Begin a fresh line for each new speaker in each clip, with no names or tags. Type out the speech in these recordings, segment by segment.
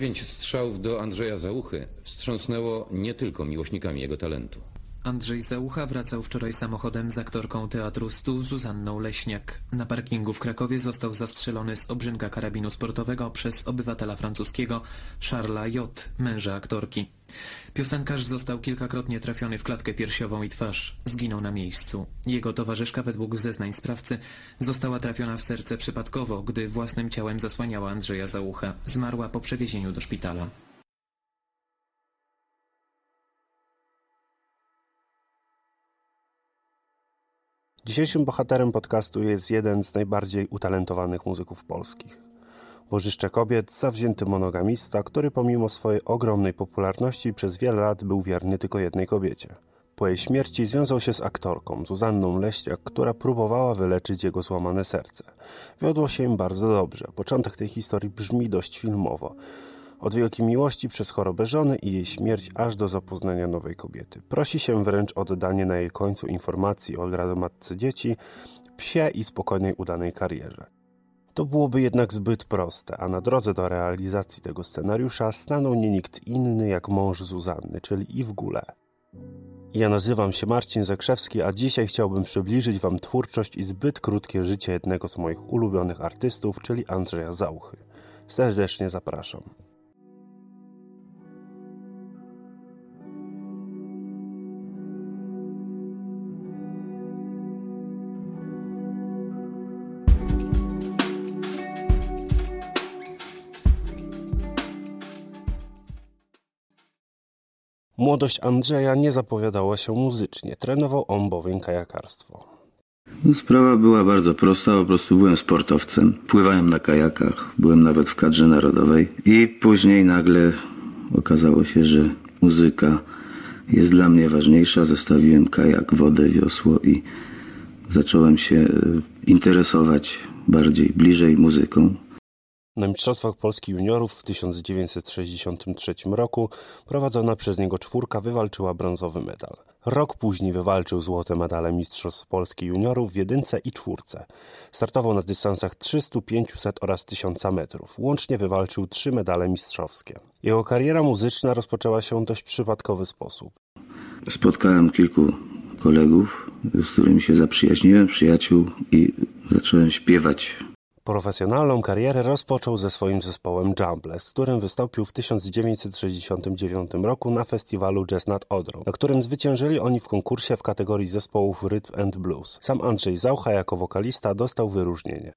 Dziewięć strzałów do Andrzeja Załuchy wstrząsnęło nie tylko miłośnikami jego talentu.
Andrzej Załucha wracał wczoraj samochodem z aktorką Teatru Stu Zuzanną Leśniak. Na parkingu w Krakowie został zastrzelony z obrzynka karabinu sportowego przez obywatela francuskiego Charlesa J., męża aktorki. Piosenkarz został kilkakrotnie trafiony w klatkę piersiową i twarz. Zginął na miejscu. Jego towarzyszka według zeznań sprawcy została trafiona w serce przypadkowo, gdy własnym ciałem zasłaniała Andrzeja Załucha. Zmarła po przewiezieniu do szpitala.
Dzisiejszym bohaterem podcastu jest jeden z najbardziej utalentowanych muzyków polskich. Bożyszcze Kobiet, zawzięty monogamista, który pomimo swojej ogromnej popularności przez wiele lat był wierny tylko jednej kobiecie. Po jej śmierci związał się z aktorką Zuzanną Leśniak, która próbowała wyleczyć jego złamane serce. Wiodło się im bardzo dobrze. Początek tej historii brzmi dość filmowo. Od wielkiej miłości przez chorobę żony i jej śmierć aż do zapoznania nowej kobiety. Prosi się wręcz o dodanie na jej końcu informacji o gradomatce dzieci, psie i spokojnej udanej karierze. To byłoby jednak zbyt proste, a na drodze do realizacji tego scenariusza stanął nie nikt inny jak mąż Zuzanny, czyli Yves Goulet. Ja nazywam się Marcin Zakrzewski, a dzisiaj chciałbym przybliżyć Wam twórczość i zbyt krótkie życie jednego z moich ulubionych artystów, czyli Andrzeja Zauchy. Serdecznie zapraszam. Młodość Andrzeja nie zapowiadała się muzycznie. Trenował on bowiem kajakarstwo.
No, sprawa była bardzo prosta, po prostu byłem sportowcem. Pływałem na kajakach, byłem nawet w kadrze narodowej i później nagle okazało się, że muzyka jest dla mnie ważniejsza. Zostawiłem kajak, wodę, wiosło i zacząłem się e, interesować bardziej, bliżej muzyką.
Na Mistrzostwach Polski Juniorów w 1963 roku prowadzona przez niego czwórka wywalczyła brązowy medal. Rok później wywalczył złote medale Mistrzostw Polski Juniorów w jedynce i czwórce. Startował na dystansach 300, 500 oraz 1000 metrów. Łącznie wywalczył trzy medale mistrzowskie. Jego kariera muzyczna rozpoczęła się w dość przypadkowy sposób.
Spotkałem kilku kolegów, z którymi się zaprzyjaźniłem, przyjaciół i zacząłem śpiewać
Profesjonalną karierę rozpoczął ze swoim zespołem Jumble, z którym wystąpił w 1969 roku na festiwalu Jazz nad Odrą, na którym zwyciężyli oni w konkursie w kategorii zespołów Rhythm and Blues. Sam Andrzej Zaucha jako wokalista dostał wyróżnienie.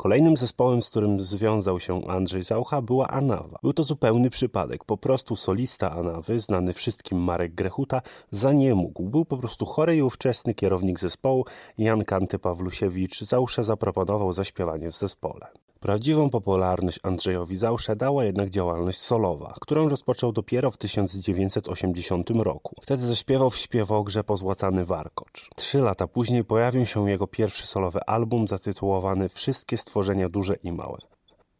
Kolejnym zespołem, z którym związał się Andrzej Zaucha była Anawa. Był to zupełny przypadek. Po prostu solista Anawy, znany wszystkim Marek Grechuta, za nie mógł. Był po prostu chory i ówczesny kierownik zespołu Jan Kanty Pawlusiewicz Zausze zaproponował zaśpiewanie w zespole. Prawdziwą popularność Andrzejowi Zausze dała jednak działalność solowa, którą rozpoczął dopiero w 1980 roku. Wtedy zaśpiewał w śpiewogrze Pozłacany Warkocz. Trzy lata później pojawił się jego pierwszy solowy album zatytułowany Wszystkie stworzenia duże i małe.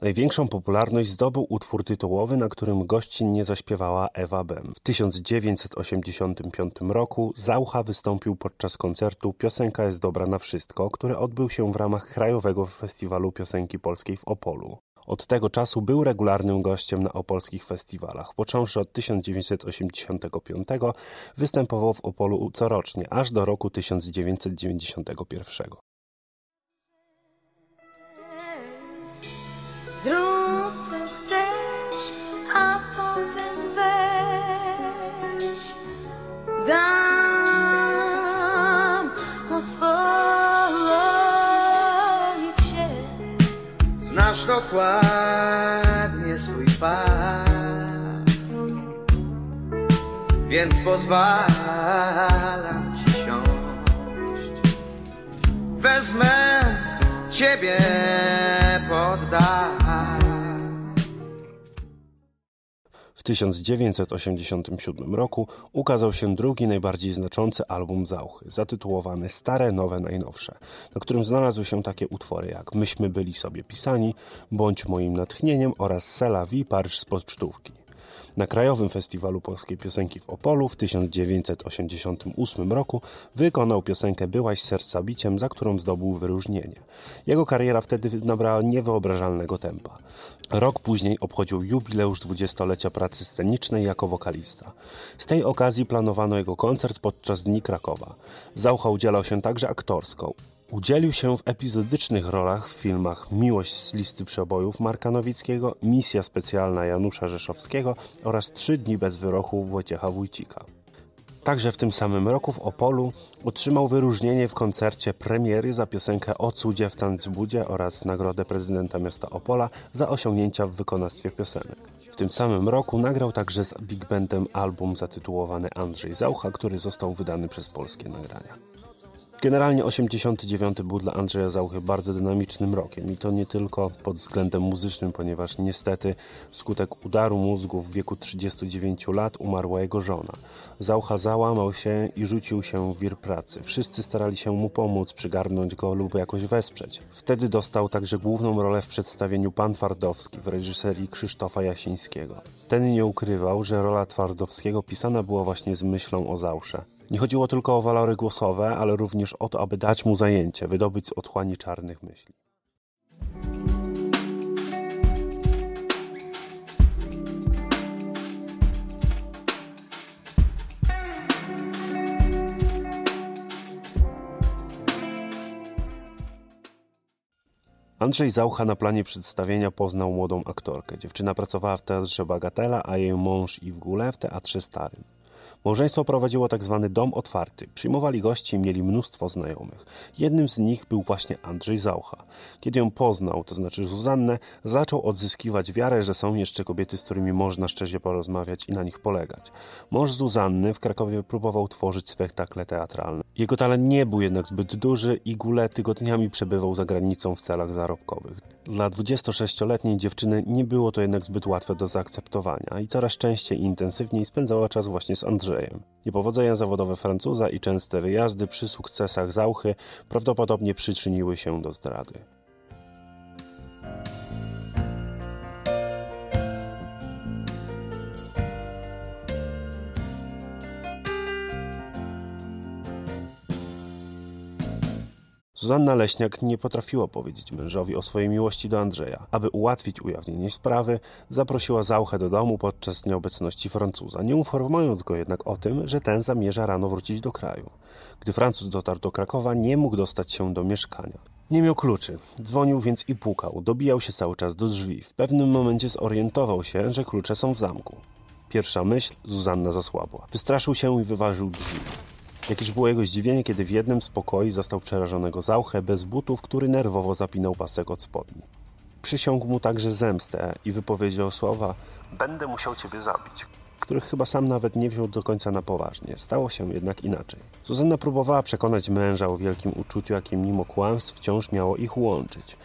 Największą popularność zdobył utwór tytułowy, na którym gościnnie zaśpiewała Ewa Bem. W 1985 roku Zaucha wystąpił podczas koncertu Piosenka jest dobra na wszystko, który odbył się w ramach Krajowego Festiwalu Piosenki Polskiej w Opolu. Od tego czasu był regularnym gościem na opolskich festiwalach. Począwszy od 1985 występował w Opolu corocznie, aż do roku 1991.
Dam oswoić się.
Znasz dokładnie swój fakt, więc pozwalam ci siąść. Wezmę ciebie pod.
1987 roku ukazał się drugi najbardziej znaczący album Zauchy, zatytułowany Stare, Nowe, Najnowsze, na którym znalazły się takie utwory jak Myśmy byli sobie pisani, Bądź moim natchnieniem oraz Sela Wi Paryż z pocztówki. Na Krajowym Festiwalu Polskiej Piosenki w Opolu w 1988 roku wykonał piosenkę Byłaś serca biciem, za którą zdobył wyróżnienie. Jego kariera wtedy nabrała niewyobrażalnego tempa. Rok później obchodził jubileusz dwudziestolecia pracy scenicznej jako wokalista. Z tej okazji planowano jego koncert podczas Dni Krakowa. Zaucha udzielał się także aktorsko. Udzielił się w epizodycznych rolach w filmach Miłość z listy przebojów Marka Nowickiego, Misja specjalna Janusza Rzeszowskiego oraz Trzy dni bez wyroku Wojciecha Wójcika. Także w tym samym roku w Opolu otrzymał wyróżnienie w koncercie premiery za piosenkę O cudzie w Tancbudzie oraz nagrodę prezydenta miasta Opola za osiągnięcia w wykonawstwie piosenek. W tym samym roku nagrał także z Big Bandem album zatytułowany Andrzej Zaucha, który został wydany przez Polskie Nagrania. Generalnie 89 był dla Andrzeja Zauchy bardzo dynamicznym rokiem i to nie tylko pod względem muzycznym, ponieważ niestety wskutek udaru mózgu w wieku 39 lat umarła jego żona. Zaucha załamał się i rzucił się w wir pracy. Wszyscy starali się mu pomóc, przygarnąć go lub jakoś wesprzeć. Wtedy dostał także główną rolę w przedstawieniu Pan Twardowski w reżyserii Krzysztofa Jasińskiego. Ten nie ukrywał, że rola Twardowskiego pisana była właśnie z myślą o Zausze. Nie chodziło tylko o walory głosowe, ale również o to, aby dać mu zajęcie, wydobyć z otchłani czarnych myśli. Andrzej Zaucha na planie przedstawienia poznał młodą aktorkę. Dziewczyna pracowała w teatrze Bagatela, a jej mąż i w Gule w teatrze Starym. Małżeństwo prowadziło tak zwany dom otwarty. Przyjmowali gości i mieli mnóstwo znajomych. Jednym z nich był właśnie Andrzej Zaucha. Kiedy ją poznał, to znaczy Zuzannę, zaczął odzyskiwać wiarę, że są jeszcze kobiety, z którymi można szczerze porozmawiać i na nich polegać. Mąż Zuzanny w Krakowie próbował tworzyć spektakle teatralne. Jego talent nie był jednak zbyt duży i Gule tygodniami przebywał za granicą w celach zarobkowych. Dla 26-letniej dziewczyny nie było to jednak zbyt łatwe do zaakceptowania i coraz częściej i intensywniej spędzała czas właśnie z Andrzejem. Niepowodzenia zawodowe Francuza i częste wyjazdy przy sukcesach Zauchy prawdopodobnie przyczyniły się do zdrady. Zuzanna Leśniak nie potrafiła powiedzieć mężowi o swojej miłości do Andrzeja. Aby ułatwić ujawnienie sprawy, zaprosiła Zauchę do domu podczas nieobecności Francuza, nie informując go jednak o tym, że ten zamierza rano wrócić do kraju. Gdy Francuz dotarł do Krakowa, nie mógł dostać się do mieszkania. Nie miał kluczy. Dzwonił więc i pukał. Dobijał się cały czas do drzwi. W pewnym momencie zorientował się, że klucze są w zamku. Pierwsza myśl, Zuzanna zasłabła. Wystraszył się i wyważył drzwi. Jakież było jego zdziwienie, kiedy w jednym z pokoi zastał przerażonego Zauchę bez butów, który nerwowo zapinał pasek od spodni. Przysiągł mu także zemstę i wypowiedział słowa Będę musiał ciebie zabić, których chyba sam nawet nie wziął do końca na poważnie. Stało się jednak inaczej. Zuzanna próbowała przekonać męża o wielkim uczuciu, jakim mimo kłamstw wciąż miało ich łączyć.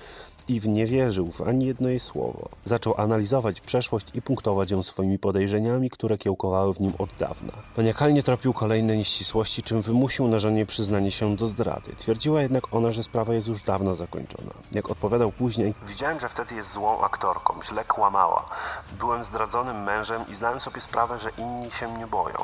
Iw nie wierzył w ani jedno jej słowo. Zaczął analizować przeszłość i punktować ją swoimi podejrzeniami, które kiełkowały w nim od dawna. Maniakalnie tropił kolejne nieścisłości, czym wymusił na żonie przyznanie się do zdrady. Twierdziła jednak ona, że sprawa jest już dawno zakończona. Jak odpowiadał później, widziałem, że wtedy jest złą aktorką, źle kłamała. Byłem zdradzonym mężem i zdałem sobie sprawę, że inni się mnie boją.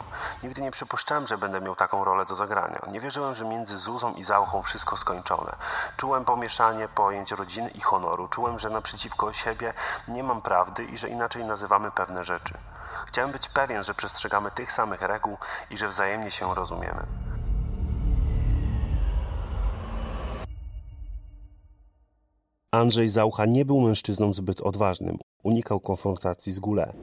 Nigdy nie przypuszczałem, że będę miał taką rolę do zagrania. Nie wierzyłem, że między Zuzą i Zauchą wszystko skończone. Czułem pomieszanie pojęć rodziny i honoru. Czułem, że naprzeciwko siebie nie mam prawdy i że inaczej nazywamy pewne rzeczy. Chciałem być pewien, że przestrzegamy tych samych reguł i że wzajemnie się rozumiemy. Andrzej Zaucha nie był mężczyzną zbyt odważnym. Unikał konfrontacji z Gule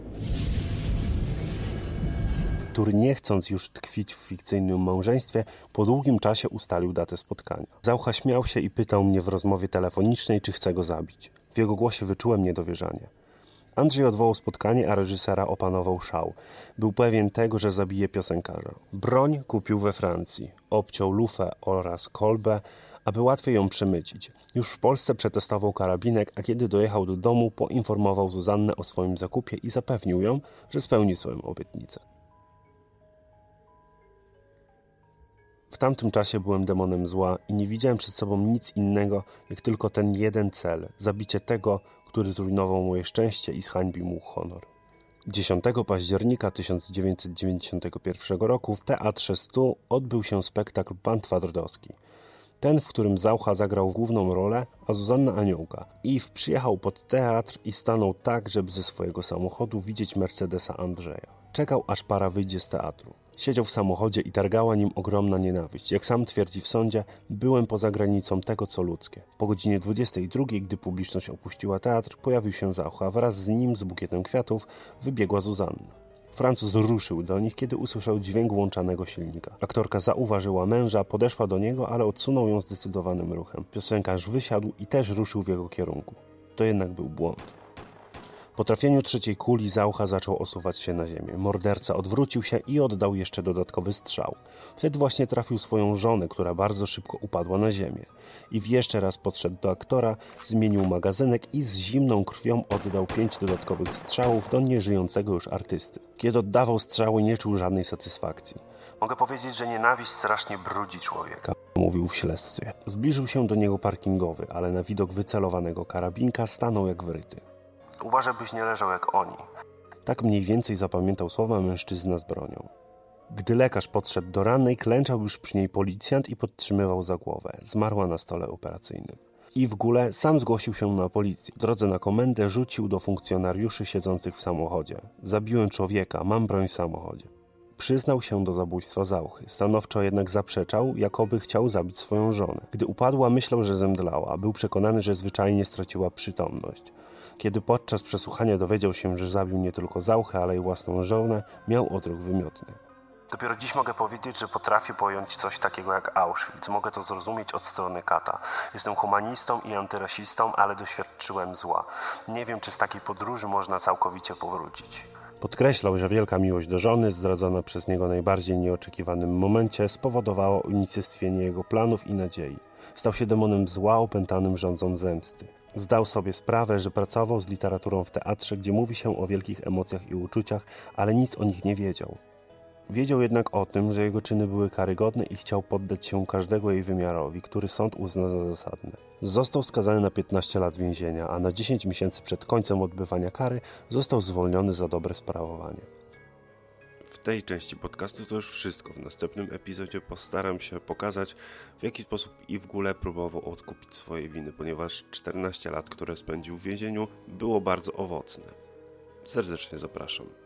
który nie chcąc już tkwić w fikcyjnym małżeństwie, po długim czasie ustalił datę spotkania. Zaucha śmiał się i pytał mnie w rozmowie telefonicznej, czy chcę go zabić. W jego głosie wyczułem niedowierzanie. Andrzej odwołał spotkanie, a reżysera opanował szał. Był pewien tego, że zabije piosenkarza. Broń kupił we Francji. Obciął lufę oraz kolbę, aby łatwiej ją przemycić. Już w Polsce przetestował karabinek, a kiedy dojechał do domu, poinformował Zuzannę o swoim zakupie i zapewnił ją, że spełni swoją obietnicę. W tamtym czasie byłem demonem zła i nie widziałem przed sobą nic innego, jak tylko ten jeden cel zabicie tego, który zrujnował moje szczęście i zhańbił mu honor. 10 października 1991 roku w Teatrze Stu odbył się spektakl Pan Twardowski. Ten, w którym Zaucha zagrał główną rolę, a Zuzanna aniołka. Iw przyjechał pod teatr i stanął tak, żeby ze swojego samochodu widzieć Mercedesa Andrzeja. Czekał, aż para wyjdzie z teatru. Siedział w samochodzie i targała nim ogromna nienawiść. Jak sam twierdzi w sądzie, byłem poza granicą tego, co ludzkie. Po godzinie 22, gdy publiczność opuściła teatr, pojawił się Zaucha. Wraz z nim, z bukietem kwiatów, wybiegła Zuzanna. Francuz ruszył do nich, kiedy usłyszał dźwięk włączanego silnika. Aktorka zauważyła męża, podeszła do niego, ale odsunął ją zdecydowanym ruchem. Piosenkarz wysiadł i też ruszył w jego kierunku. To jednak był błąd. Po trafieniu trzeciej kuli Zaucha zaczął osuwać się na ziemię. Morderca odwrócił się i oddał jeszcze dodatkowy strzał. Wtedy właśnie trafił swoją żonę, która bardzo szybko upadła na ziemię. I jeszcze raz podszedł do aktora, zmienił magazynek i z zimną krwią oddał pięć dodatkowych strzałów do nieżyjącego już artysty. Kiedy oddawał strzały, nie czuł żadnej satysfakcji. Mogę powiedzieć, że nienawiść strasznie brudzi człowieka, mówił w śledztwie. Zbliżył się do niego parkingowy, ale na widok wycelowanego karabinka stanął jak wryty. Uważaj, byś nie leżał jak oni. Tak mniej więcej zapamiętał słowa mężczyzna z bronią. Gdy lekarz podszedł do rannej, klęczał już przy niej policjant i podtrzymywał za głowę. Zmarła na stole operacyjnym. I w górę sam zgłosił się na policję. W drodze na komendę rzucił do funkcjonariuszy siedzących w samochodzie. Zabiłem człowieka, mam broń w samochodzie. Przyznał się do zabójstwa Zauchy. Stanowczo jednak zaprzeczał, jakoby chciał zabić swoją żonę. Gdy upadła, myślał, że zemdlała. Był przekonany, że zwyczajnie straciła przytomność. Kiedy podczas przesłuchania dowiedział się, że zabił nie tylko Zauchę, ale i własną żonę, miał odruch wymiotny. Dopiero dziś mogę powiedzieć, że potrafię pojąć coś takiego jak Auschwitz. Mogę to zrozumieć od strony kata. Jestem humanistą i antyrasistą, ale doświadczyłem zła. Nie wiem, czy z takiej podróży można całkowicie powrócić. Podkreślał, że wielka miłość do żony, zdradzona przez niego najbardziej nieoczekiwanym momencie, spowodowała unicestwienie jego planów i nadziei. Stał się demonem zła, opętanym rządzą zemsty. Zdał sobie sprawę, że pracował z literaturą w teatrze, gdzie mówi się o wielkich emocjach i uczuciach, ale nic o nich nie wiedział. Wiedział jednak o tym, że jego czyny były karygodne i chciał poddać się każdego jej wymiarowi, który sąd uzna za zasadne. Został skazany na 15 lat więzienia, a na 10 miesięcy przed końcem odbywania kary został zwolniony za dobre sprawowanie. W tej części podcastu to już wszystko. W następnym epizodzie postaram się pokazać, w jaki sposób i w ogóle próbował odkupić swoje winy, ponieważ 14 lat, które spędził w więzieniu, było bardzo owocne. Serdecznie zapraszam.